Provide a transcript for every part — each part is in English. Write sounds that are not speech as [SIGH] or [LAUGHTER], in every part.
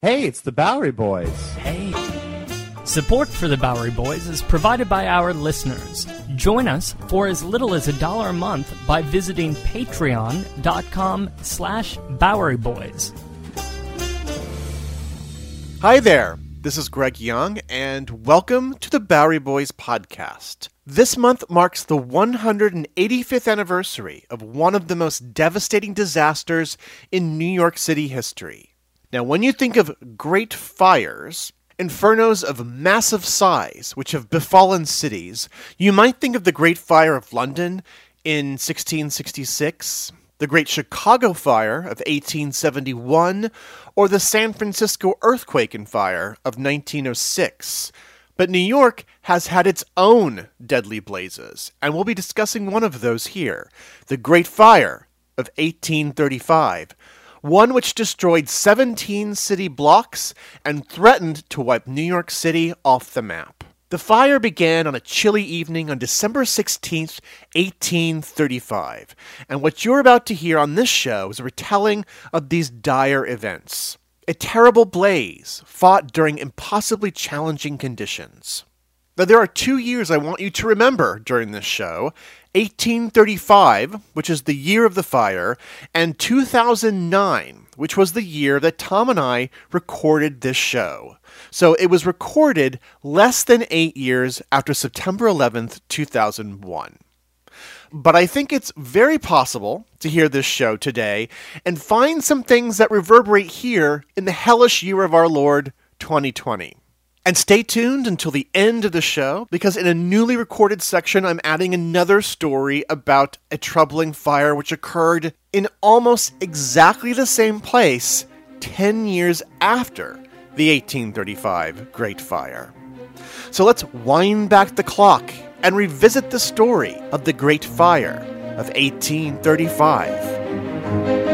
Hey, it's the Bowery Boys. Hey. Support for the Bowery Boys is provided by our listeners. Join us for as little as a dollar a month by visiting patreon.com slash Bowery Boys. Hi there. This is Greg Young, and welcome to the Bowery Boys podcast. This month marks the 185th anniversary of one of the most devastating disasters in New York City history. Now, when you think of great fires, infernos of massive size which have befallen cities, you might think of the Great Fire of London in 1666, the Great Chicago Fire of 1871, or the San Francisco earthquake and fire of 1906. But New York has had its own deadly blazes, and we'll be discussing one of those here the Great Fire of 1835, one which destroyed 17 city blocks and threatened to wipe New York City off the map. The fire began on a chilly evening on December 16th, 1835, and what you're about to hear on this show is a retelling of these dire events. A terrible blaze fought during impossibly challenging conditions. Now, there are two years I want you to remember during this show 1835, which is the year of the fire, and 2009, which was the year that Tom and I recorded this show. So it was recorded less than eight years after September 11th, 2001. But I think it's very possible to hear this show today and find some things that reverberate here in the hellish year of our Lord 2020. And stay tuned until the end of the show because in a newly recorded section, I'm adding another story about a troubling fire which occurred in almost exactly the same place 10 years after the 1835 Great Fire. So let's wind back the clock and revisit the story of the Great Fire of 1835.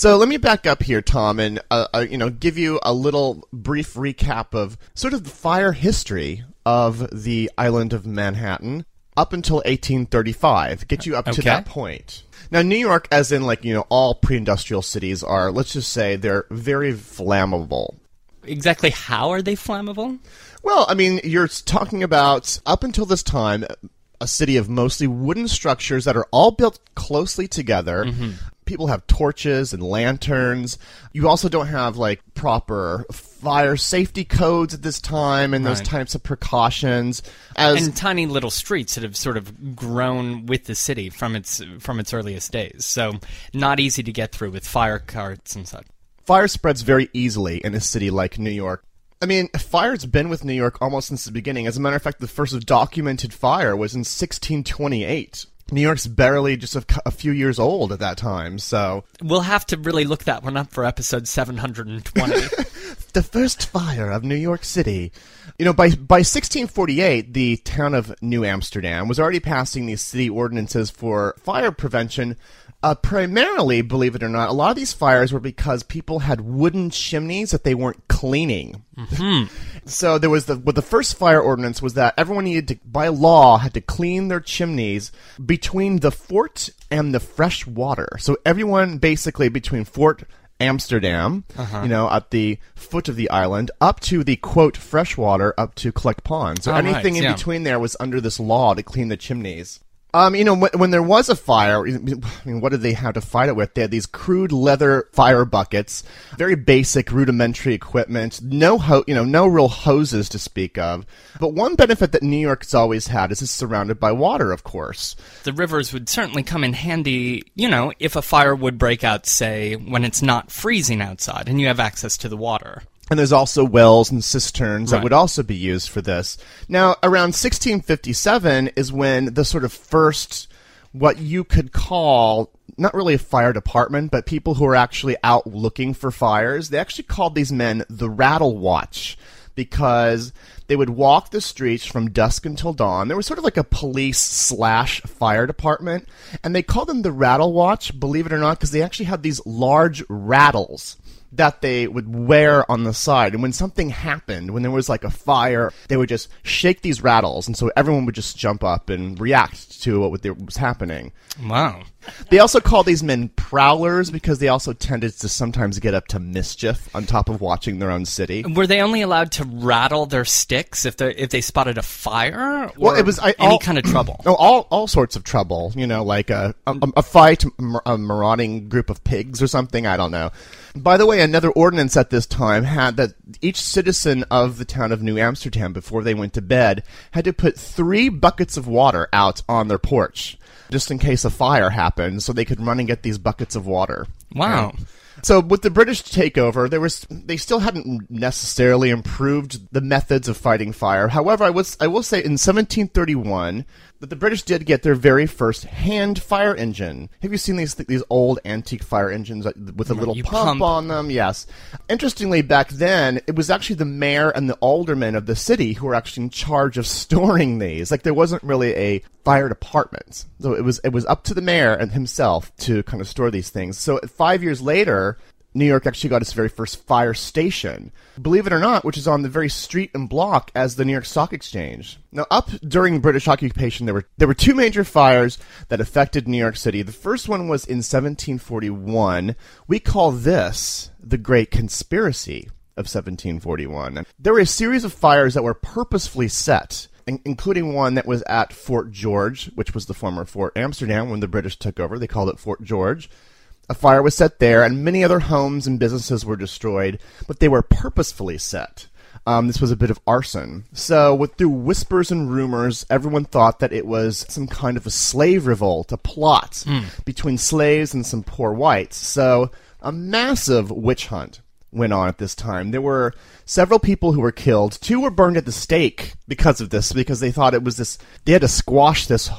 So let me back up here, Tom, and uh, uh, you know give you a little brief recap of sort of the fire history of the island of Manhattan up until 1835. Get you up to that point. Now, New York, as in like you know all pre-industrial cities, are let's just say they're very flammable. Exactly how are they flammable? Well, I mean, you're talking about up until this time, a city of mostly wooden structures that are all built closely together. People have torches and lanterns. You also don't have like proper fire safety codes at this time and those Right. types of precautions. As And tiny little streets that have sort of grown with the city from its from its earliest days. So not easy to get through with fire carts and such. fire spreads very easily in a city like New York. I mean, fire's been with New York almost since the beginning. As a matter of fact, the first documented fire was in 1628. New York's barely just a, a few years old at that time, so We'll have to really look that one up for episode 720. [LAUGHS] the first fire of New York City. You know, by by 1648, the town of New Amsterdam was already passing these city ordinances for fire prevention. Uh, primarily, believe it or not, a lot of these fires were because people had wooden chimneys that they weren't cleaning. [LAUGHS] So there was the well, the first fire ordinance was that everyone needed to, by law, had to clean their chimneys between the fort and the fresh water. So everyone basically between Fort Amsterdam, you know, at the foot of the island, up to the quote freshwater, up to Collect Pond. So Oh, right, anything in yeah. between there was under this law to clean the chimneys. Um, you know, when, when there was a fire, I mean, what did they have to fight it with? They had these crude leather fire buckets, very basic, rudimentary equipment, no ho- you know, no real hoses to speak of. But one benefit that New York's always had is it's surrounded by water, of course. the rivers would certainly come in handy, you know, if a fire would break out, say, when it's not freezing outside and you have access to the water. And there's also wells and cisterns that would also be used for this. Now, around 1657 is when the sort of first, what you could call, not really a fire department, but people who are actually out looking for fires, they actually called these men the Rattle Watch. because they would walk the streets from dusk until dawn. There was sort of like a police slash fire department, and they called them the Rattle Watch, believe it or not, because they actually had these large rattles that they would wear on the side. And when something happened, when there was like a fire, they would just shake these rattles, and so everyone would just jump up and react to what was happening. Wow. They also call these men prowlers because they also tended to sometimes get up to mischief on top of watching their own city. Were they only allowed to rattle their sticks if they if they spotted a fire? Or Well, it was I, any all, kind of trouble. No, all all sorts of trouble. You know, like a a, a fight, a marauding group of pigs or something. I don't know. By the way, another ordinance at this time had that each citizen of the town of New Amsterdam, before they went to bed, had to put three buckets of water out on their porch, just in case a fire happened, so they could run and get these buckets of water. Wow. So with the British takeover, there was they still hadn't necessarily improved the methods of fighting fire. However, I was I will say in 1731 that the British did get their very first hand fire engine. Have you seen these these old antique fire engines with a little pump, pump. on them? Yes. Interestingly, back then it was actually the mayor and the aldermen of the city who were actually in charge of storing these. Like there wasn't really a fire department, so it was it was up to the mayor and himself to kind of store these things. So five years later. New York actually got its very first fire station, believe it or not, which is on the very street and block as the New York Stock Exchange. Now, up during British occupation, there were there were two major fires that affected New York City. The first one was in 1741. We call this the Great Conspiracy of 1741. There were a series of fires that were purposefully set including one that was at Fort George, which was the former Fort Amsterdam when the British took over. They called it Fort George. A fire was set there, and many other homes and businesses were destroyed, but they were purposefully set. Um, this was a bit of arson. So, with through whispers and rumors, everyone thought that it was some kind of a slave revolt, a plot between slaves and some poor whites. So, a massive witch hunt went on at this time. There were several people who were killed. Two were burned at the stake because of this, because they thought it was this. They had to squash this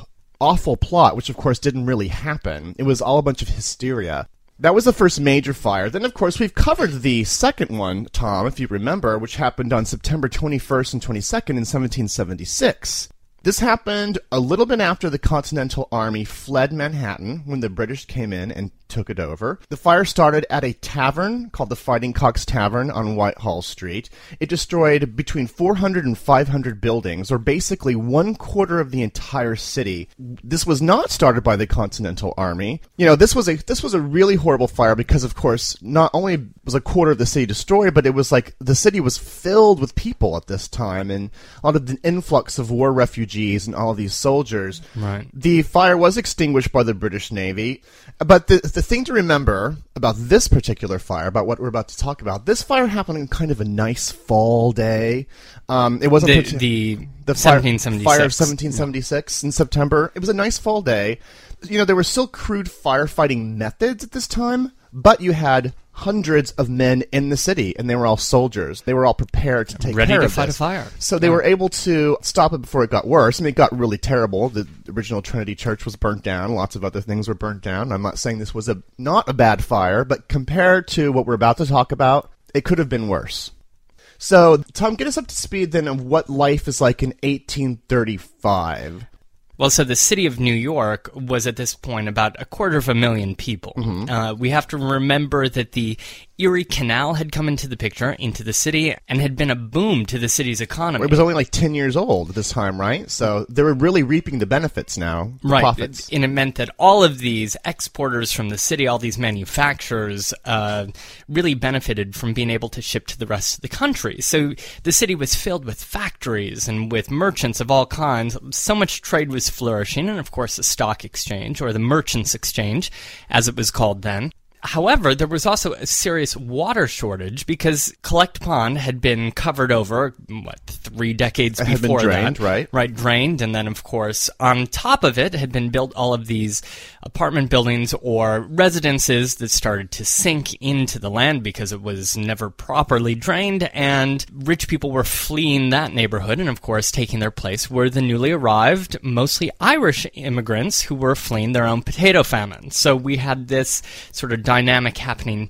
awful plot, which of course didn't really happen. It was all a bunch of hysteria. That was the first major fire. Then, of course, we've covered the second one, Tom, if you remember, which happened on September 21st and 22nd in 1776. This happened a little bit after the Continental Army fled Manhattan when the British came in and took it over. The fire started at a tavern called the Fighting Cocks Tavern on Whitehall Street. It destroyed between 400 and 500 buildings, or basically one quarter of the entire city. This was not started by the Continental Army. You know, this was a this was a really horrible fire because, of course, not only was a quarter of the city destroyed, but it was like the city was filled with people at this time, and a lot of the influx of war refugees and all of these soldiers. Right. The fire was extinguished by the British Navy, but the the thing to remember about this particular fire, about what we're about to talk about, this fire happened on kind of a nice fall day. Um, it wasn't The, the, the fire, 1776. fire of 1776 in September. It was a nice fall day. You know, there were still crude firefighting methods at this time, but you had hundreds of men in the city, and they were all soldiers. They were all prepared to take Ready care to of fight this. a fire. So they were able to stop it before it got worse. I mean, it got really terrible. The original Trinity Church was burnt down. Lots of other things were burnt down. I'm not saying this was a not a bad fire, but compared to what we're about to talk about, it could have been worse. So, Tom, get us up to speed then of what life is like in 1835. Well, so the city of New York was at this point about a quarter of a million people. Mm-hmm. Uh, we have to remember that the Erie Canal had come into the picture, into the city, and had been a boom to the city's economy. It was only like 10 years old at this time, right? So they were really reaping the benefits now, the right. profits. And it meant that all of these exporters from the city, all these manufacturers, uh, really benefited from being able to ship to the rest of the country. So the city was filled with factories and with merchants of all kinds. So much trade was flourishing, and of course, the stock exchange, or the merchants exchange, as it was called then. However, there was also a serious water shortage because Collect Pond had been covered over, what, three decades It before drained, that. right? Right, drained. And then, of course, on top of it had been built all of these apartment buildings or residences that started to sink into the land because it was never properly drained. And rich people were fleeing that neighborhood. And, of course, taking their place were the newly arrived, mostly Irish immigrants who were fleeing their own potato famine. So we had this sort of dynamic happening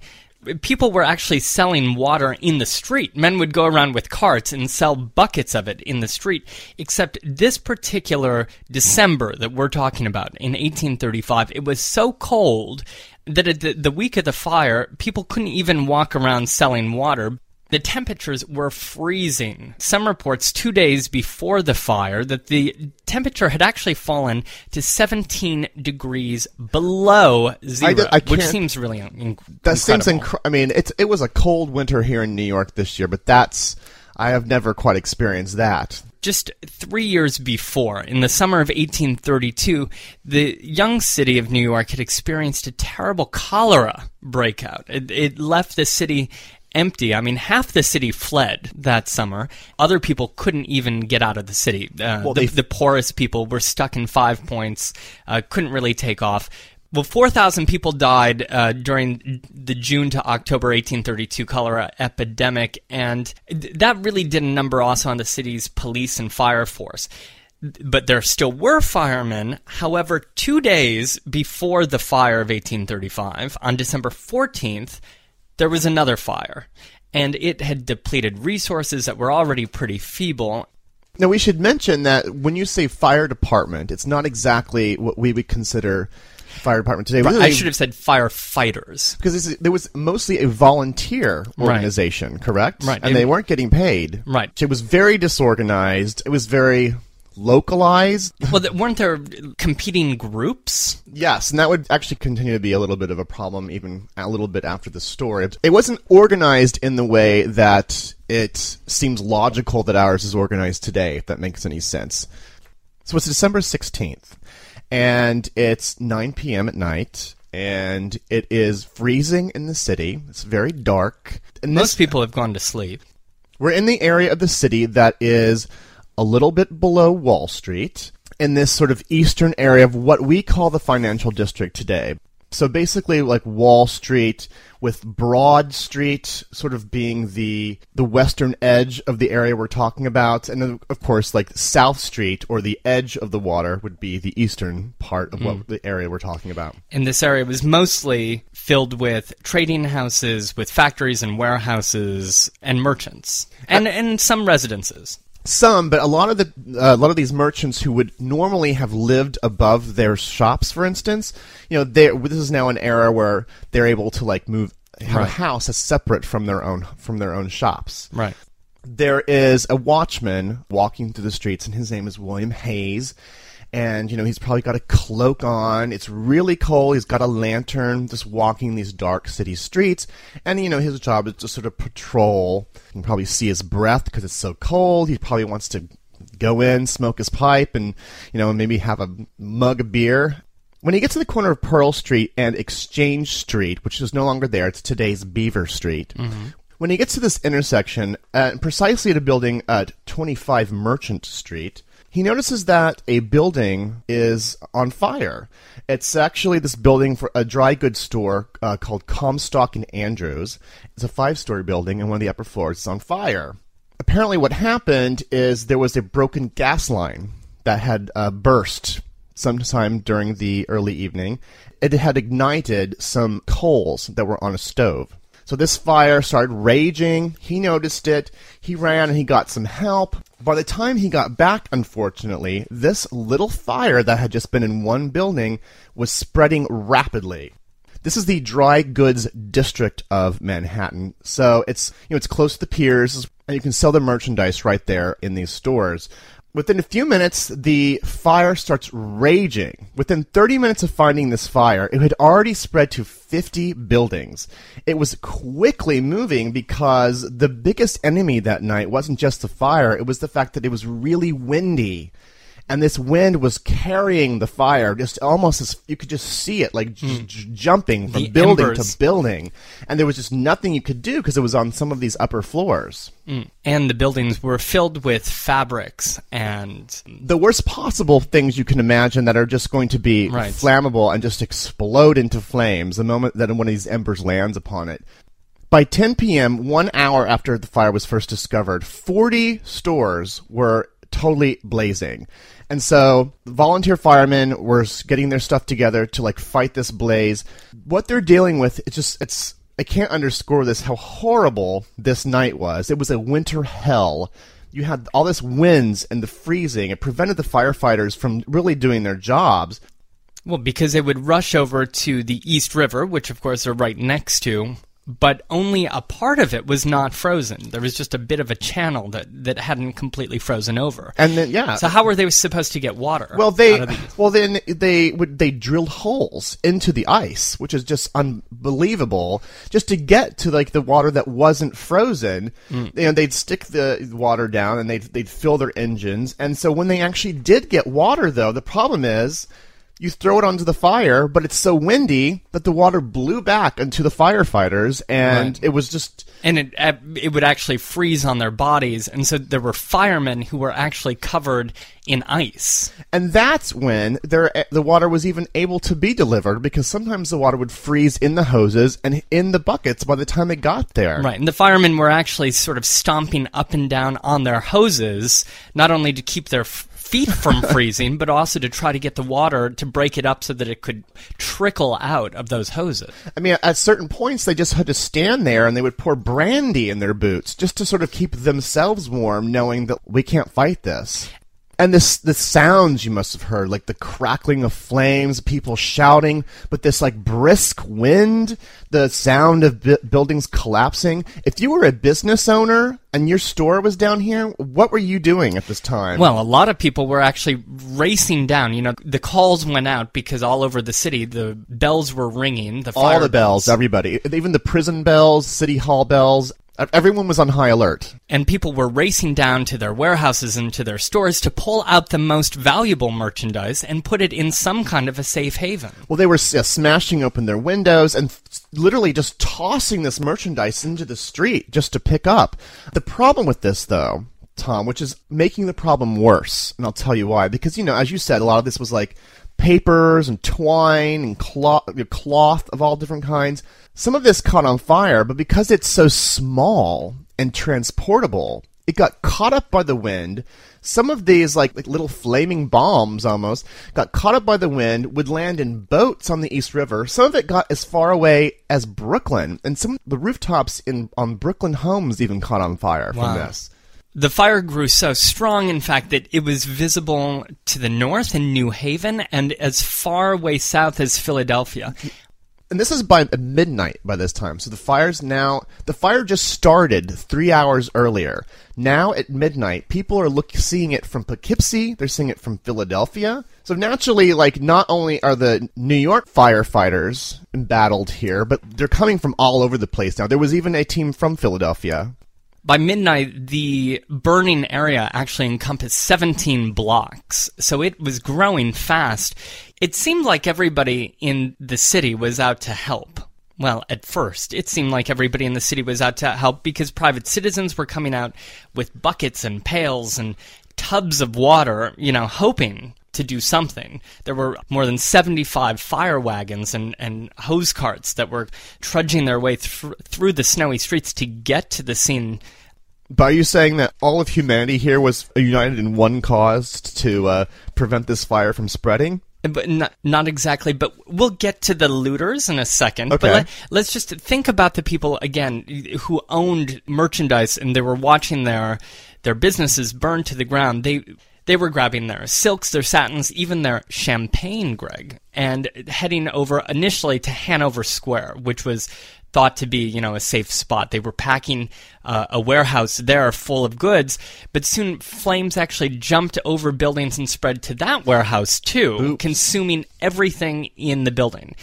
people were actually selling water in the street. Men would go around with carts and sell buckets of it in the street. Except this particular December that we're talking about in 1835, it was so cold that at the, the week of the fire, people couldn't even walk around selling water. The temperatures were freezing. Some reports two days before the fire that the temperature had actually fallen to 17 degrees below zero, d- I which seems really in- That seems incredible. I mean, it's it was a cold winter here in New York this year, but that's I have never quite experienced that. Just three years before, in the summer of 1832, the young city of New York had experienced a terrible cholera breakout. It, it left the city empty. I mean, half the city fled that summer. Other people couldn't even get out of the city. Uh, Well, the, the poorest people were stuck in five points, uh, couldn't really take off. Well, 4,000 people died uh, during the June to October 1832 cholera epidemic, and th- that really did a number also on the city's police and fire force. But there still were firemen. However, two days before the fire of 1835, on December 14th, there was another fire, and it had depleted resources that were already pretty feeble. Now we should mention that when you say fire department, it's not exactly what we would consider fire department today. I Really, should have said firefighters. because is- there was mostly a volunteer organization, correct? Right. And It- they weren't getting paid. Right. It was very disorganized. It was very localized. Well, weren't there competing groups? Yes, and that would actually continue to be a little bit of a problem even a little bit after the story. It wasn't organized in the way that it seems logical that ours is organized today, if that makes any sense. So it's December 16th, and it's 9 p.m. at night, and it is freezing in the city. It's very dark. And this, Most people have gone to sleep. we're in the area of the city that is a little bit below Wall Street, in this sort of eastern area of what we call the financial district today. So basically, like Wall Street, with Broad Street sort of being the the western edge of the area we're talking about, and then, of course, like South Street or the edge of the water would be the eastern part of what hmm. the area we're talking about. And this area was mostly filled with trading houses, with factories and warehouses, and merchants, and, and some residences. Some, but a lot of the uh, a lot of these merchants who would normally have lived above their shops, for instance, you know, they this is now an era where they're able to like move have a house that's separate from their own from their own shops. Right. There is a watchman walking through the streets, and his name is William Hayes. And you know he's probably got a cloak on. It's really cold. He's got a lantern, just walking these dark city streets. And you know his job is to sort of patrol. You can probably see his breath because it's so cold. He probably wants to go in, smoke his pipe, and you know maybe have a mug of beer. When he gets to the corner of Pearl Street and Exchange Street, which is no longer there, it's today's Beaver Street. When he gets to this intersection, uh, precisely at a building at 25 Merchant Street, he notices that a building is on fire. It's actually this building for a dry goods store uh, called Comstock and Andrews. It's a five-story building, and one of the upper floors is on fire. Apparently, what happened is there was a broken gas line that had uh, burst sometime during the early evening. It had ignited some coals that were on a stove. So this fire started raging. He noticed it. He ran and he got some help. By the time he got back, unfortunately, this little fire that had just been in one building was spreading rapidly. This is the dry goods district of Manhattan. So it's you know it's close to the piers and you can sell the merchandise right there in these stores. Within a few minutes, the fire starts raging. Within 30 minutes of finding this fire, it had already spread to 50 buildings. It was quickly moving because the biggest enemy that night wasn't just the fire, it was the fact that it was really windy and this wind was carrying the fire just almost as you could just see it like j- hmm. j- jumping from The building embers. to building and there was just nothing you could do because it was on some of these upper floors hmm. And the buildings were filled with fabrics and the worst possible things you can imagine that are just going to be Right. flammable and just explode into flames the moment that one of these embers lands upon it by 10 p.m., one hour after the fire was first discovered, 40 stores were totally blazing. And so volunteer firemen were getting their stuff together to like fight this blaze. What they're dealing with, it's just, it's I can't underscore this how horrible this night was. It was a winter hell. You had all this winds and the freezing. It prevented the firefighters from really doing their jobs. Well, because they would rush over to the East River, which of course they're right next to, but only a part of it was not frozen. There was just a bit of a channel that, that hadn't completely frozen over. And then yeah. So how were they supposed to get water? Well, they the- well then they would they drilled holes into the ice, which is just unbelievable, just to get to like the water that wasn't frozen. Mm. You know, they'd stick the water down and they'd they'd fill their engines, and so when they actually did get water, though, the problem is. You throw it onto the fire, but it's so windy that the water blew back into the firefighters, and Right. it was just and it uh, it would actually freeze on their bodies, and so there were firemen who were actually covered in ice. And that's when there, the water was even able to be delivered because sometimes the water would freeze in the hoses and in the buckets by the time it got there. Right, and the firemen were actually sort of stomping up and down on their hoses, not only to keep their feet from [LAUGHS] freezing, but also to try to get the water to break it up so that it could trickle out of those hoses. I mean, at certain points, they just had to stand there and they would pour brandy in their boots just to sort of keep themselves warm, knowing that we can't fight this. And this, the sounds you must have heard, like the crackling of flames, people shouting, but this like brisk wind, the sound of bu- buildings collapsing. If you were a business owner and your store was down here, what were you doing at this time? Well, a lot of people were actually racing down. You know, the calls went out because all over the city the bells were ringing. The all the bells, everybody, even the prison bells, city hall bells, everyone was on high alert. and people were racing down to their warehouses and to their stores to pull out the most valuable merchandise and put it in some kind of a safe haven. Well, they were uh, smashing open their windows and literally just tossing this merchandise into the street just to pick up. The problem with this, though, Tom, which is making the problem worse, and I'll tell you why. Because, you know, as you said, a lot of this was like papers and twine and cloth, cloth of all different kinds. Some of this caught on fire, but because it's so small and transportable, it got caught up by the wind. Some of these, like, like little flaming bombs almost, got caught up by the wind, would land in boats on the East River. Some of it got as far away as Brooklyn, and some of the rooftops in on Brooklyn homes even caught on fire from this. The fire grew so strong, in fact, that it was visible to the north in New Haven and as far away south as Philadelphia. And this is by midnight by this time. So the fire's now the fire just started three hours earlier. Now at midnight, people are look seeing it from Poughkeepsie. They're seeing it from Philadelphia. So naturally, like not only are the New York firefighters embattled here, but they're coming from all over the place now. There was even a team from Philadelphia. By midnight, the burning area actually encompassed 17 blocks, so it was growing fast. It seemed like everybody in the city was out to help. Well, at first, it seemed like everybody in the city was out to help because private citizens were coming out with buckets and pails and tubs of water, you know, hoping to do something. There were more than 75 fire wagons and, and hose carts that were trudging their way thr through the snowy streets to get to the scene. Are you saying that all of humanity here was united in one cause to uh, prevent this fire from spreading? But not, not exactly, but we'll get to the looters in a second. Okay. But let, let's just think about the people, again, who owned merchandise and they were watching their, their businesses burn to the ground. They, they were grabbing their silks, their satins, even their champagne, Greg, and heading over initially to Hanover Square, which was thought to be, you know, a safe spot. They were packing uh, a warehouse there full of goods, but soon flames actually jumped over buildings and spread to that warehouse too, consuming everything in the building.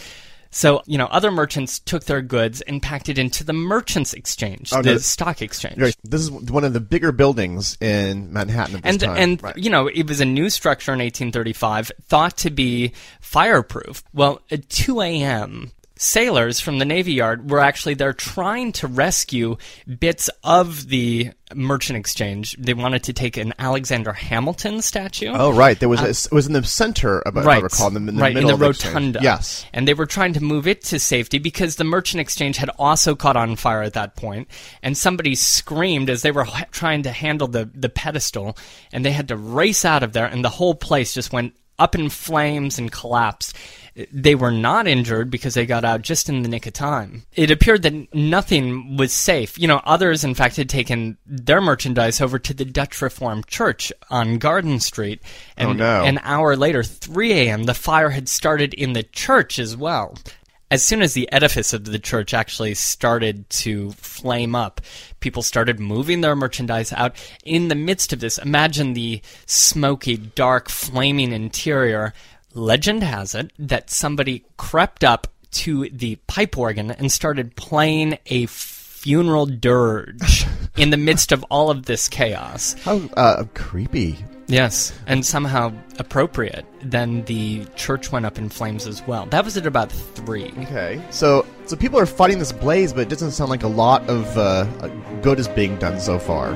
So, you know, other merchants took their goods and packed it into the merchants exchange, Oh, the no. stock exchange. Right. This is one of the bigger buildings in Manhattan at this and time. and Right. you know it was a new structure in 1835 thought to be fireproof well at 2 a.m sailors from the navy yard were actually there trying to rescue bits of the merchant exchange they wanted to take an alexander hamilton statue Oh, right. There was uh, a, it was in the center of, if I recall, in the, in the right, middle in the of rotunda. Yes. and they were trying to move it to safety because the merchant exchange had also caught on fire at that point, and somebody screamed as they were h- trying to handle the the pedestal, and they had to race out of there, and the whole place just went up in flames and collapsed. They were not injured because they got out just in the nick of time. It appeared that nothing was safe. You know, others, in fact, had taken their merchandise over to the Dutch Reformed Church on Garden Street. Oh, and Oh, no. an hour later, 3 a.m., the fire had started in the church as well. As soon as the edifice of the church actually started to flame up, people started moving their merchandise out. In the midst of this, imagine the smoky, dark, flaming interior. Legend has it that somebody crept up to the pipe organ and started playing a funeral dirge [LAUGHS] in the midst of all of this chaos. How uh, creepy. Yes, and somehow appropriate. Then the church went up in flames as well. That was at about three. Okay. So, so people are fighting this blaze, but it doesn't sound like a lot of uh, good is being done so far.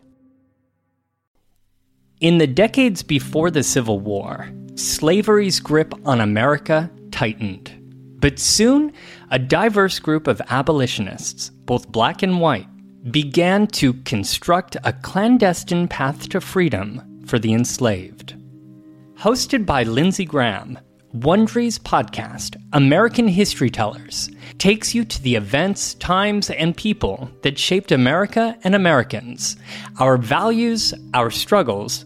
In the decades before the Civil War, slavery's grip on America tightened. But soon, a diverse group of abolitionists, both black and white, began to construct a clandestine path to freedom for the enslaved. Hosted by Lindsay Graham, Wondery's podcast, American History Tellers, takes you to the events, times, and people that shaped America and Americans, our values, our struggles,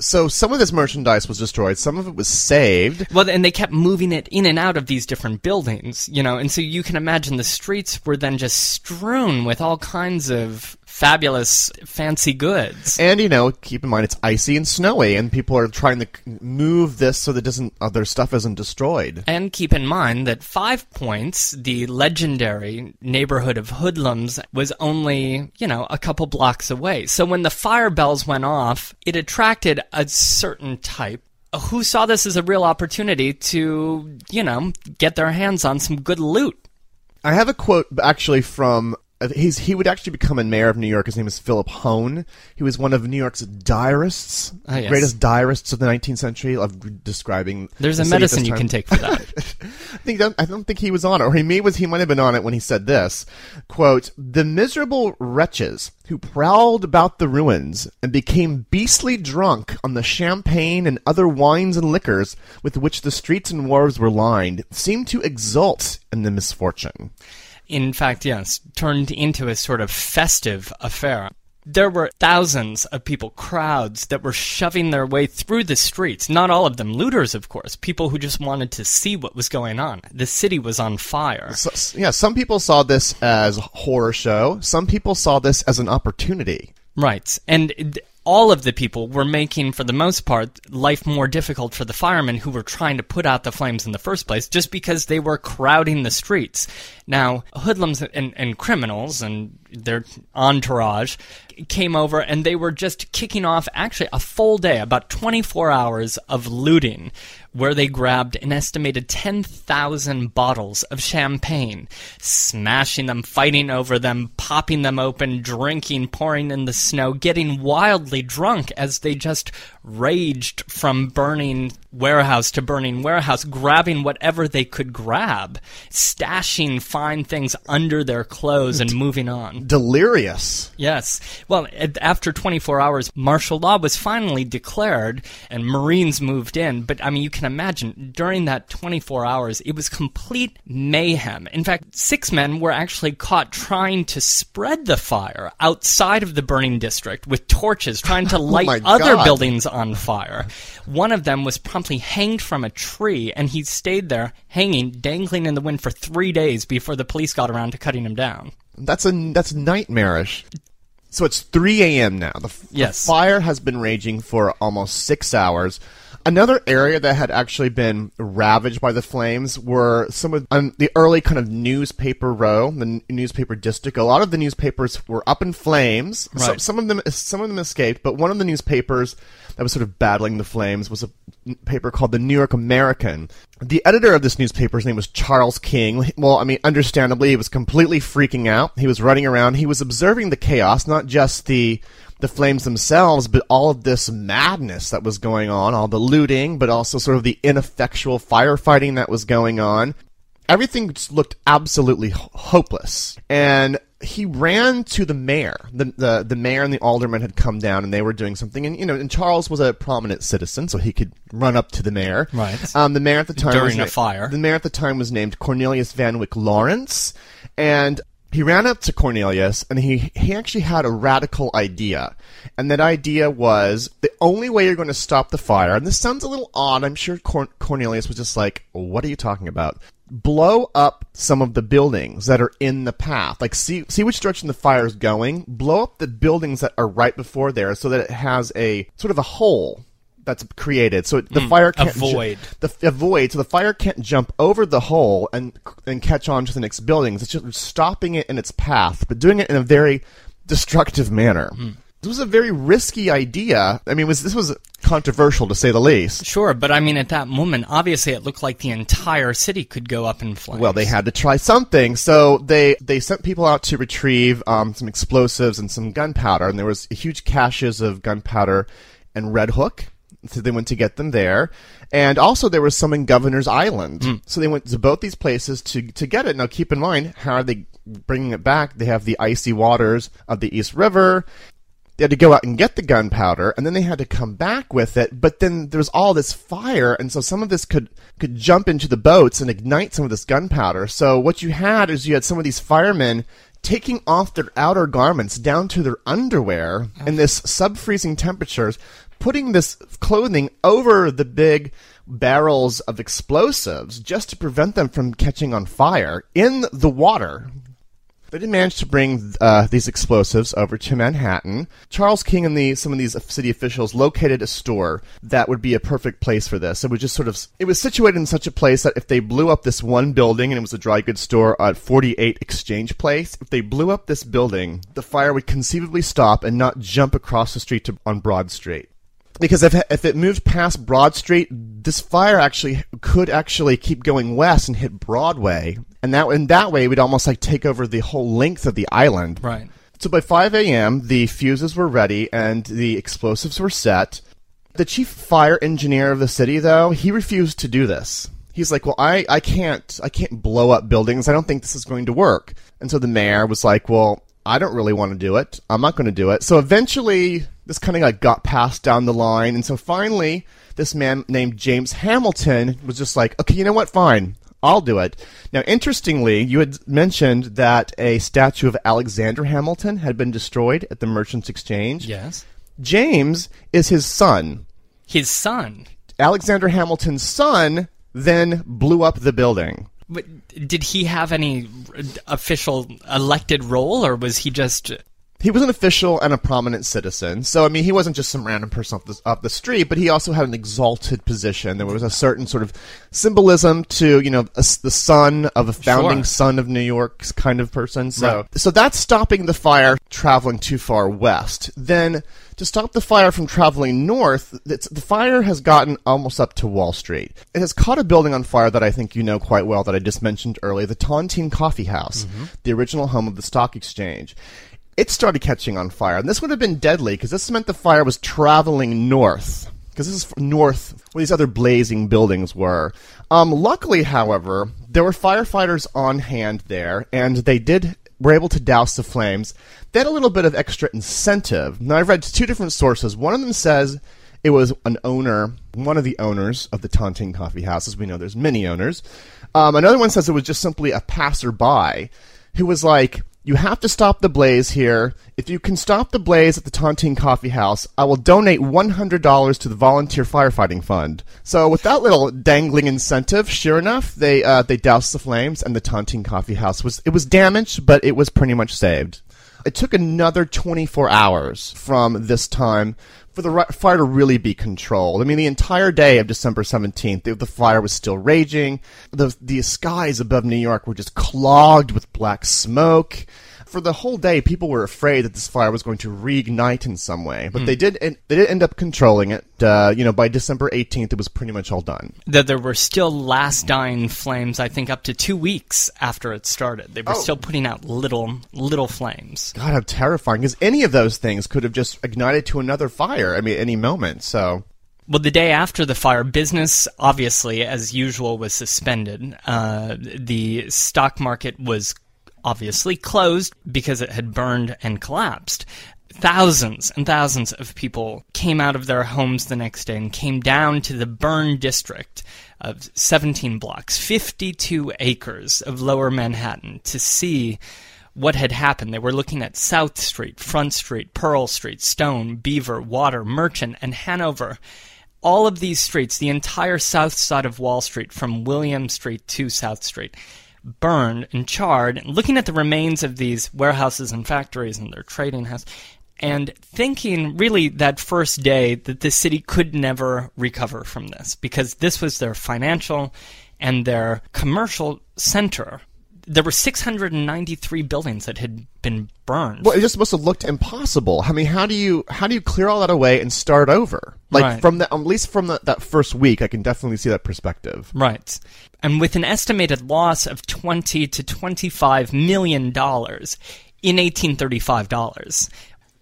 So some of this merchandise was destroyed, some of it was saved. Well, and they kept moving it in and out of these different buildings, you know, and so you can imagine the streets were then just strewn with all kinds of fabulous, fancy goods. And you know, keep in mind it's icy and snowy, and people are trying to move this so that doesn't uh, their stuff isn't destroyed. And keep in mind that Five Points, the legendary neighborhood of hoodlums, was only, you know, a couple blocks away. So when the fire bells went off, it attracted a certain type who saw this as a real opportunity to, you know, get their hands on some good loot. I have a quote actually from. Uh, He's, he would actually become a mayor of New York. His name is Philip Hone. He was one of New York's diarists, Ah, yes. greatest diarists of the 19th century. Of describing There's the a medicine you can take for that. [LAUGHS] I think that, I don't think he was on it, or he may was he might have been on it when he said this quote: "The miserable wretches who prowled about the ruins and became beastly drunk on the champagne and other wines and liquors with which the streets and wharves were lined seemed to exult in the misfortune." In fact, yes, turned into a sort of festive affair. there were thousands of people, crowds that were shoving their way through the streets. Not all of them looters, of course, people who just wanted to see what was going on. The city was on fire. So, yeah, some people saw this as a horror show. Some people saw this as an opportunity. Right. And all of the people were making, for the most part, life more difficult for the firemen who were trying to put out the flames in the first place just because they were crowding the streets. Now, hoodlums and, and criminals and their entourage came over and they were just kicking off actually a full day, about 24 hours of looting, where they grabbed an estimated 10,000 bottles of champagne, smashing them, fighting over them, popping them open, drinking, pouring in the snow, getting wildly drunk as they just raged from burning warehouse to burning warehouse, grabbing whatever they could grab, stashing fine things under their clothes and moving on. Delirious. Yes. Well, after 24 hours, martial law was finally declared and Marines moved in. But I mean, you can imagine during that 24 hours, it was complete mayhem. In fact, six men were actually caught trying to spread the fire outside of the burning district with torches, trying to [LAUGHS] oh light my other God. buildings on fire. One of them was promptly hanged from a tree, and he stayed there hanging, dangling in the wind for three days before the police got around to cutting him down. That's a that's nightmarish. So it's 3 a.m. now. The, f- the fire has been raging for almost six hours. Another area that had actually been ravaged by the flames were some of um, the early kind of newspaper row, the n- newspaper district. A lot of the newspapers were up in flames. Some, Right. some of them, some of them escaped, but one of the newspapers that was sort of battling the flames was a n- paper called the New York American. The editor of this newspaper's name was Charles King. Well, I mean, understandably, he was completely freaking out. He was running around. He was observing the chaos, not just the the flames themselves, but all of this madness that was going on, all the looting, but also sort of the ineffectual firefighting that was going on. Everything looked absolutely hopeless. And he ran to the mayor. The, the the mayor and the alderman had come down and they were doing something. And you know, and Charles was a prominent citizen, so he could run up to the mayor. Right. Um, the mayor at the time During was a fire. The mayor at the time was named Cornelius Van Wyck Lawrence, and he ran up to Cornelius and he he actually had a radical idea, and that idea was the only way you're going to stop the fire. And this sounds a little odd. I'm sure Cor- Cornelius was just like, "What are you talking about?" Blow up some of the buildings that are in the path. Like see see which direction the fire is going. Blow up the buildings that are right before there, so that it has a sort of a hole that's created. So the fire Hmm. can't ju- the a void, so the fire can't jump over the hole and and catch on to the next buildings. It's just stopping it in its path, but doing it in a very destructive manner. This was a very risky idea. I mean, was this was controversial to say the least. Sure, but I mean, at that moment, obviously, it looked like the entire city could go up in flames. Well, they had to try something, so they they sent people out to retrieve um, some explosives and some gunpowder, and there was huge caches of gunpowder and Red Hook. So they went to get them there, and also there was some in Governor's Island. Hmm. So they went to both these places to to get it. Now, keep in mind, how are they bringing it back? They have the icy waters of the East River. They had to go out and get the gunpowder, and then they had to come back with it. But then there was all this fire, and so some of this could could jump into the boats and ignite some of this gunpowder. So what you had is you had some of these firemen taking off their outer garments down to their underwear in this sub-freezing temperatures, putting this clothing over the big barrels of explosives just to prevent them from catching on fire in the water. They did manage to bring uh, these explosives over to Manhattan. Charles King and the some of these city officials located a store that would be a perfect place for this. It was just sort of it was situated in such a place that if they blew up this one building and it was a dry goods store at 48 Exchange Place, if they blew up this building, the fire would conceivably stop and not jump across the street to, on Broad Street because if if it moved past Broad Street, this fire actually could actually keep going west and hit Broadway, and that in that way we'd almost like take over the whole length of the island. Right. So by 5 a.m., the fuses were ready and the explosives were set. The chief fire engineer of the city, though, he refused to do this. He's like, "Well, I, I can't I can't blow up buildings. I don't think this is going to work." And so the mayor was like, "Well, I don't really want to do it. I'm not going to do it." So eventually, this kind of like got passed down the line, and so finally, this man named James Hamilton was just like, "Okay, you know what? Fine. I'll do it. Now, interestingly, you had mentioned that a statue of Alexander Hamilton had been destroyed at the Merchants Exchange. Yes. James is his son. His son. Alexander Hamilton's son then blew up the building. But did he have any official elected role, or was he just he was an official and a prominent citizen. So I mean, he wasn't just some random person off the, off the street, but he also had an exalted position. There was a certain sort of symbolism to you know a, the son of a founding Sure. son of New York's kind of person. So Right. so that's stopping the fire traveling too far west. Then to stop the fire from traveling north, it's, the fire has gotten almost up to Wall Street. It has caught a building on fire that I think you know quite well that I just mentioned earlier, the Tontine Coffee House, mm-hmm. the original home of the stock exchange it started catching on fire. And this would have been deadly because this meant the fire was traveling north. Because this is north where these other blazing buildings were. Um, luckily, however, there were firefighters on hand there, and they did were able to douse the flames. They had a little bit of extra incentive. Now, I've read two different sources. One of them says it was an owner, one of the owners of the Tontine Coffee House, as we know there's many owners. Um, another one says it was just simply a passerby who was like, you have to stop the blaze here. If you can stop the blaze at the Tontine Coffee House, I will donate $100 to the Volunteer Firefighting Fund. So with that little dangling incentive, sure enough, they uh, they doused the flames and the Tontine Coffee House was it was damaged, but it was pretty much saved. It took another 24 hours from this time for the fire to really be controlled. I mean, the entire day of December 17th, the, the fire was still raging. The, the skies above New York were just clogged with black smoke. For the whole day, people were afraid that this fire was going to reignite in some way, but they did. They did end up controlling it. Uh, you know, by December 18th, it was pretty much all done. that there were still last dying flames? I think up to two weeks after it started, they were Oh. still putting out little little flames. God, how terrifying! Because any of those things could have just ignited to another fire. I mean, any moment. So Well, the day after the fire, business obviously, as usual, was suspended. Uh, the stock market was obviously closed because it had burned and collapsed. Thousands and thousands of people came out of their homes the next day and came down to the burn district of 17 blocks, 52 acres of lower Manhattan to see what had happened. They were looking at South Street, Front Street, Pearl Street, Stone, Beaver, Water, Merchant, and Hanover. All of these streets, the entire south side of Wall Street, from William Street to South Street, burned and charred. Looking at the remains of these warehouses and factories and their trading house, and thinking really that first day that the city could never recover from this because this was their financial and their commercial center. There were 693 buildings that had been burned. Well, it just must have looked impossible. I mean, how do you how do you clear all that away and start over? Like Right. from the at least from the, that first week, I can definitely see that perspective. Right. And with an estimated loss of 20 to 25 million dollars in 1835 dollars.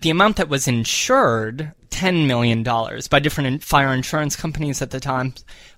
The amount that was insured, 10 million dollars by different fire insurance companies at the time,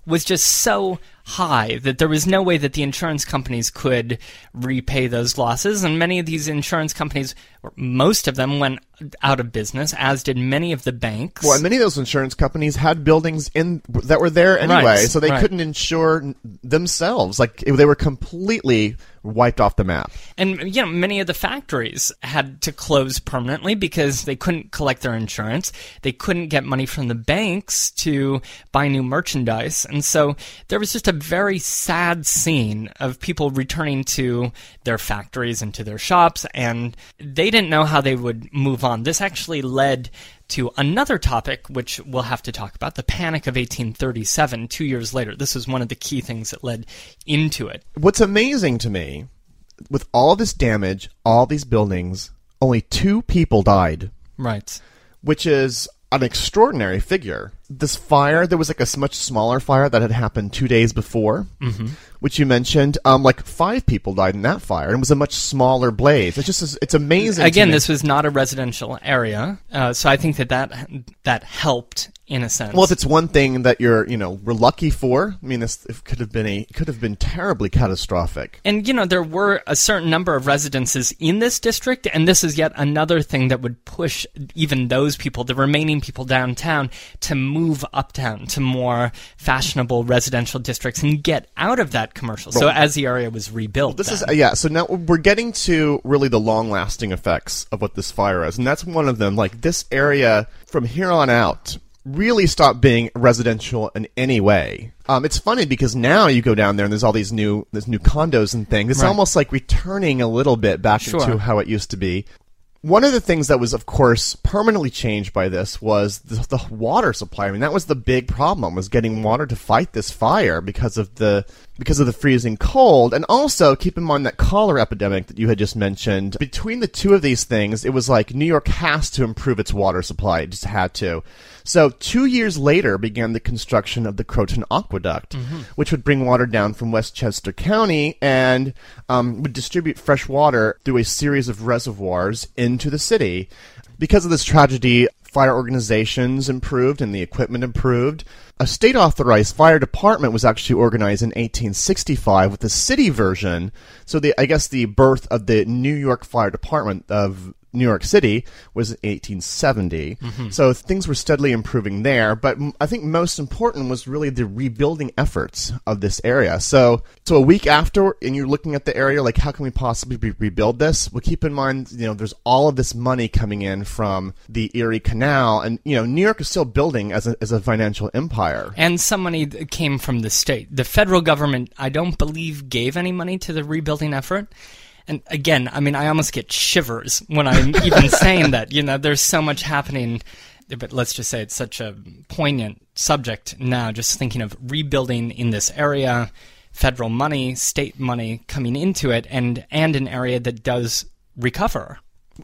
was just so high that there was no way that the insurance companies could repay those losses and many of these insurance companies or most of them went out of business as did many of the banks. Well, and many of those insurance companies had buildings in that were there anyway, Right, so they right. couldn't insure themselves. Like they were completely wiped off the map. And you know, many of the factories had to close permanently because they couldn't collect their insurance. They couldn't get money from the banks to buy new merchandise. And so there was just a very sad scene of people returning to their factories and to their shops and they didn't know how they would move on. This actually led to another topic which we'll have to talk about, the Panic of 1837, 2 years later. This was one of the key things that led into it. What's amazing to me, with all this damage, all these buildings, only two people died. Right. which is an extraordinary figure. This fire, there was like a much smaller fire that had happened two days before, Mm-hmm. which you mentioned. Um, like five people died in that fire, and it was a much smaller blaze. It's just, it's amazing. again this was not a residential area uh, so i think that, that that helped in a sense. Well, if it's one thing that you're, you know, we're lucky for, I mean, this it could have been a could have been terribly catastrophic. And you know, there were a certain number of residences in this district, and this is yet another thing that would push even those people, the remaining people downtown, to move uptown to more fashionable residential districts and get out of that commercial. So as the area was rebuilt, This is uh, yeah. So now we're getting to really the long-lasting effects of what this fire is, and that's one of them. Like this area from here on out really stop being residential in any way. Um, it's funny because now you go down there and there's all these new there's new condos and things. It's Right. almost like returning a little bit back Sure. into how it used to be. One of the things that was, of course, permanently changed by this was the, the water supply. I mean, that was the big problem: was getting water to fight this fire because of the because of the freezing cold. And also, keep in mind that cholera epidemic that you had just mentioned. Between the two of these things, it was like New York has to improve its water supply; it just had to. So, two years later, began the construction of the Croton Aqueduct, which would bring water down from Westchester County and um, would distribute fresh water through a series of reservoirs into the city. Because of this tragedy, fire organizations improved and the equipment improved. A state authorized fire department was actually organized in 1865 with the city version. So, the, I guess the birth of the New York Fire Department of New York City was in 1870. Mm-hmm. So things were steadily improving there. But I think most important was really the rebuilding efforts of this area. So, so a week after, and you're looking at the area, like how can we possibly re- rebuild this? Well, keep in mind, you know, there's all of this money coming in from the Erie Canal, and you know, New York is still building as a as a financial empire. And some money came from the state. The federal government, I don't believe, gave any money to the rebuilding effort. And again, I mean, I almost get shivers when I'm even [LAUGHS] saying that. You know, there's so much happening. But let's just say it's such a poignant subject now, just thinking of rebuilding in this area, federal money, state money coming into it, and, and an area that does recover.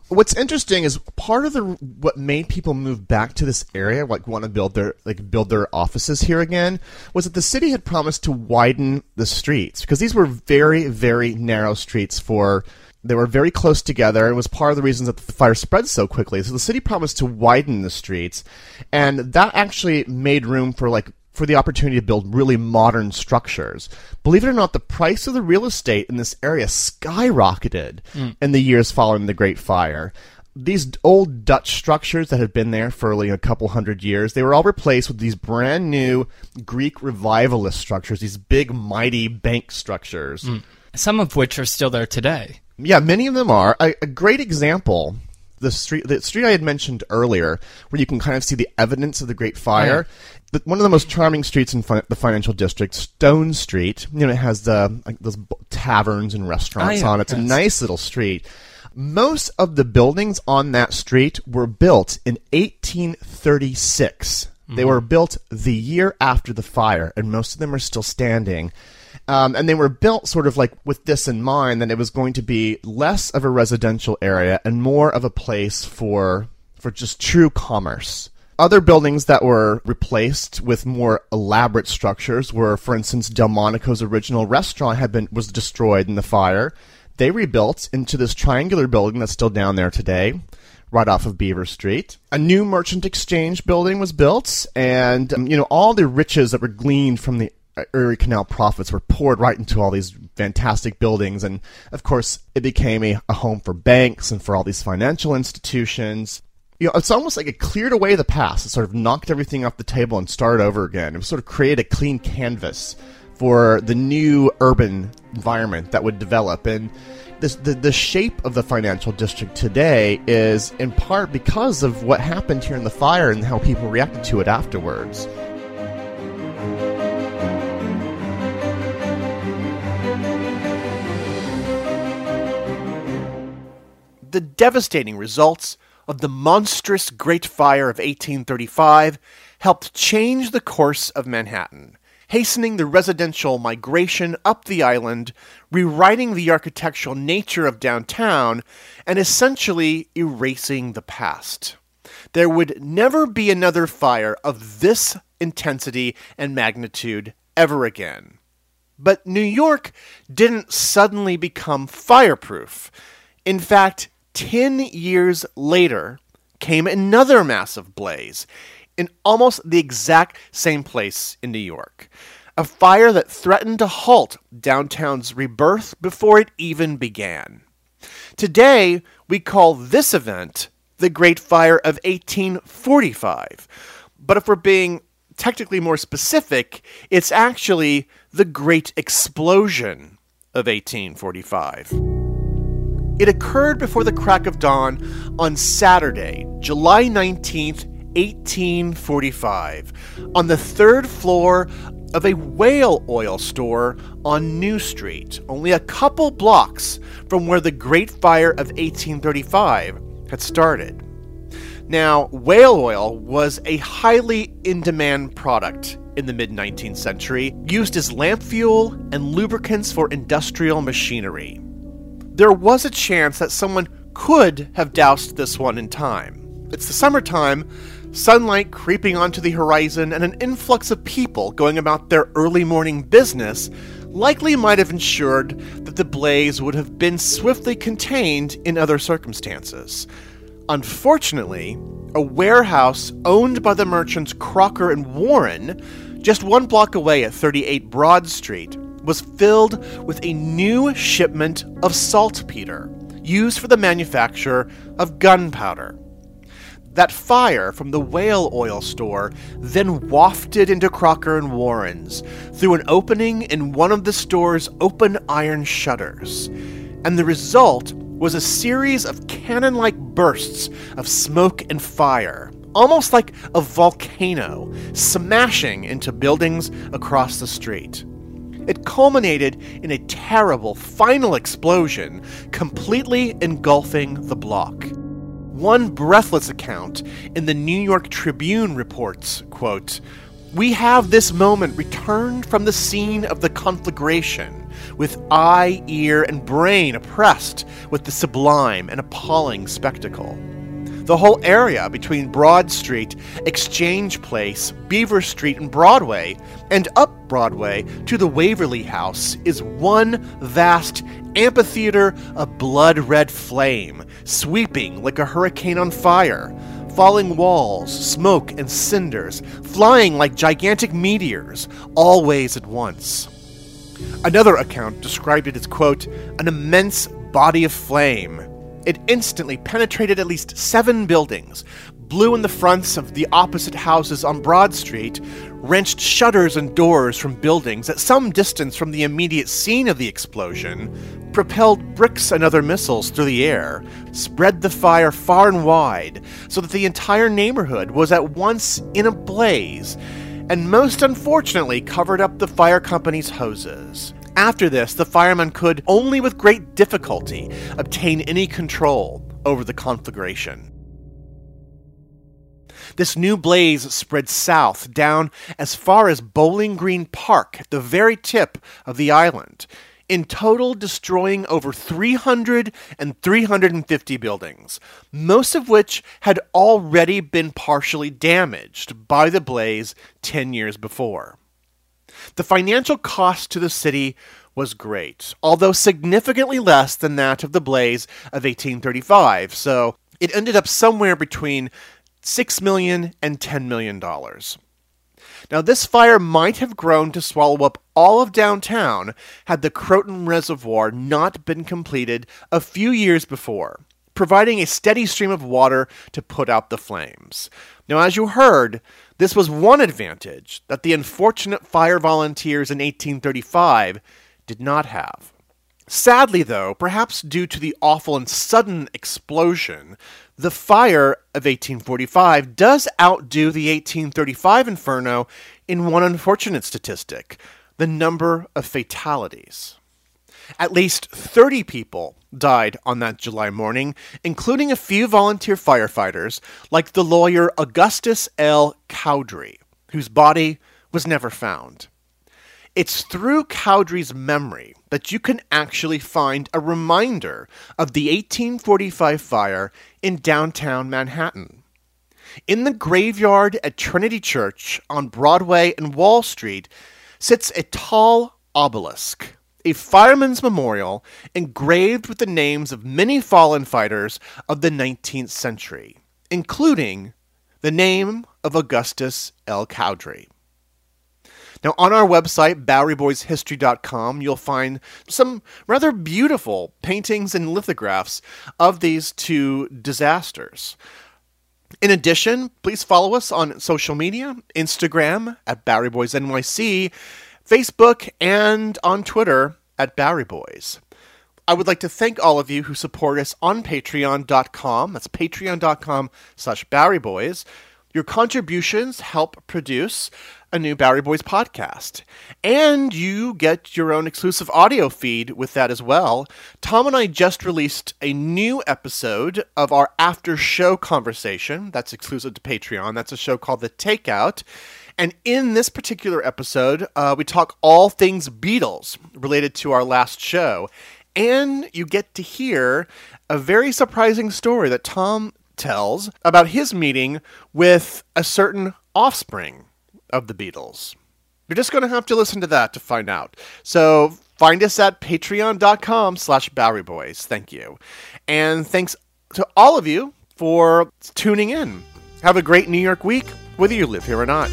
What's interesting is part of the what made people move back to this area, like want to build their like build their offices here again, was that the city had promised to widen the streets because these were very very narrow streets for they were very close together and was part of the reasons that the fire spread so quickly. So the city promised to widen the streets, and that actually made room for like for the opportunity to build really modern structures. Believe it or not, the price of the real estate in this area skyrocketed mm. in the years following the Great Fire. These old Dutch structures that had been there for like a couple hundred years, they were all replaced with these brand new Greek revivalist structures, these big, mighty bank structures. Mm. Some of which are still there today. Yeah, many of them are. A, a great example, the street, the street I had mentioned earlier, where you can kind of see the evidence of the Great Fire. The, one of the most charming streets in fi- the financial district, Stone Street. You know, it has the like those b- taverns and restaurants Oh, yeah, on it. It's a nice little street. Most of the buildings on that street were built in 1836. They mm-hmm. were built the year after the fire, and most of them are still standing. Um, and they were built sort of like with this in mind that it was going to be less of a residential area and more of a place for for just true commerce. Other buildings that were replaced with more elaborate structures were, for instance, Delmonico's original restaurant had been was destroyed in the fire. They rebuilt into this triangular building that's still down there today, right off of Beaver Street. A new merchant exchange building was built, and um, you know all the riches that were gleaned from the Uh, Erie Canal profits were poured right into all these fantastic buildings, and of course, it became a, a home for banks and for all these financial institutions. You know, it's almost like it cleared away the past. It sort of knocked everything off the table and started over again. It sort of created a clean canvas for the new urban environment that would develop. And this, the, the shape of the financial district today is in part because of what happened here in the fire and how people reacted to it afterwards. The devastating results of the monstrous Great Fire of 1835 helped change the course of Manhattan, hastening the residential migration up the island, rewriting the architectural nature of downtown, and essentially erasing the past. There would never be another fire of this intensity and magnitude ever again. But New York didn't suddenly become fireproof. In fact, 10 years later came another massive blaze. in almost the exact same place in New York. A fire that threatened to halt downtown's rebirth before it even began. Today, we call this event the Great Fire of 1845. But if we're being technically more specific, it's actually the Great Explosion of 1845. It occurred before the crack of dawn on Saturday, July 19th, 1845, on the third floor of a whale oil store on New Street, only a couple blocks from where the Great Fire of 1835 had started. Now, whale oil was a highly in demand product in the mid 19th century, used as lamp fuel and lubricants for industrial machinery. There was a chance that someone could have doused this one in time. It's the summertime, sunlight creeping onto the horizon, and an influx of people going about their early morning business likely might have ensured that the blaze would have been swiftly contained in other circumstances. Unfortunately, a warehouse owned by the merchants Crocker and Warren, just one block away at 38 Broad Street, was filled with a new shipment of saltpeter used for the manufacture of gunpowder. That fire from the whale oil store then wafted into Crocker and Warren's through an opening in one of the store's open iron shutters. And the result was a series of cannon like bursts of smoke and fire, almost like a volcano, smashing into buildings across the street. It culminated in a terrible final explosion, completely engulfing the block. One breathless account in the New York Tribune reports, quote, we have this moment returned from the scene of the conflagration, with eye, ear, and brain oppressed with the sublime and appalling spectacle. The whole area between Broad Street, Exchange Place, Beaver Street, and Broadway, and up Broadway to the Waverly House, is one vast amphitheater of blood red flame, sweeping like a hurricane on fire falling walls, smoke, and cinders, flying like gigantic meteors, always at once. Another account described it as, quote, an immense body of flame. It instantly penetrated at least seven buildings, blew in the fronts of the opposite houses on Broad Street, wrenched shutters and doors from buildings at some distance from the immediate scene of the explosion, propelled bricks and other missiles through the air, spread the fire far and wide, so that the entire neighborhood was at once in a blaze, and most unfortunately covered up the fire company's hoses. After this, the firemen could, only with great difficulty, obtain any control over the conflagration. This new blaze spread south, down as far as Bowling Green Park, at the very tip of the island, in total destroying over 300 and 350 buildings, most of which had already been partially damaged by the blaze 10 years before. The financial cost to the city was great, although significantly less than that of the blaze of 1835, so it ended up somewhere between $6 million and $10 million. Now, this fire might have grown to swallow up all of downtown had the Croton Reservoir not been completed a few years before, providing a steady stream of water to put out the flames. Now, as you heard, this was one advantage that the unfortunate fire volunteers in 1835 did not have. Sadly, though, perhaps due to the awful and sudden explosion, the fire of 1845 does outdo the 1835 inferno in one unfortunate statistic the number of fatalities. At least 30 people died on that July morning, including a few volunteer firefighters, like the lawyer Augustus L. Cowdrey, whose body was never found. It's through Cowdrey's memory that you can actually find a reminder of the 1845 fire in downtown Manhattan. In the graveyard at Trinity Church on Broadway and Wall Street sits a tall obelisk, a fireman's memorial engraved with the names of many fallen fighters of the 19th century, including the name of Augustus L. Cowdrey. Now, on our website, BoweryBoysHistory.com, you'll find some rather beautiful paintings and lithographs of these two disasters. In addition, please follow us on social media Instagram at BoweryBoysNYC, Facebook, and on Twitter at Bowery Boys. I would like to thank all of you who support us on patreon.com. That's patreon.com slash Bowery Boys. Your contributions help produce a new Bowery Boys podcast. And you get your own exclusive audio feed with that as well. Tom and I just released a new episode of our after show conversation that's exclusive to Patreon. That's a show called The Takeout. And in this particular episode, uh, we talk all things Beatles related to our last show. And you get to hear a very surprising story that Tom tells about his meeting with a certain offspring of the Beatles. You're just going to have to listen to that to find out. So find us at patreon.com slash Bowery Boys. Thank you. And thanks to all of you for tuning in. Have a great New York week, whether you live here or not.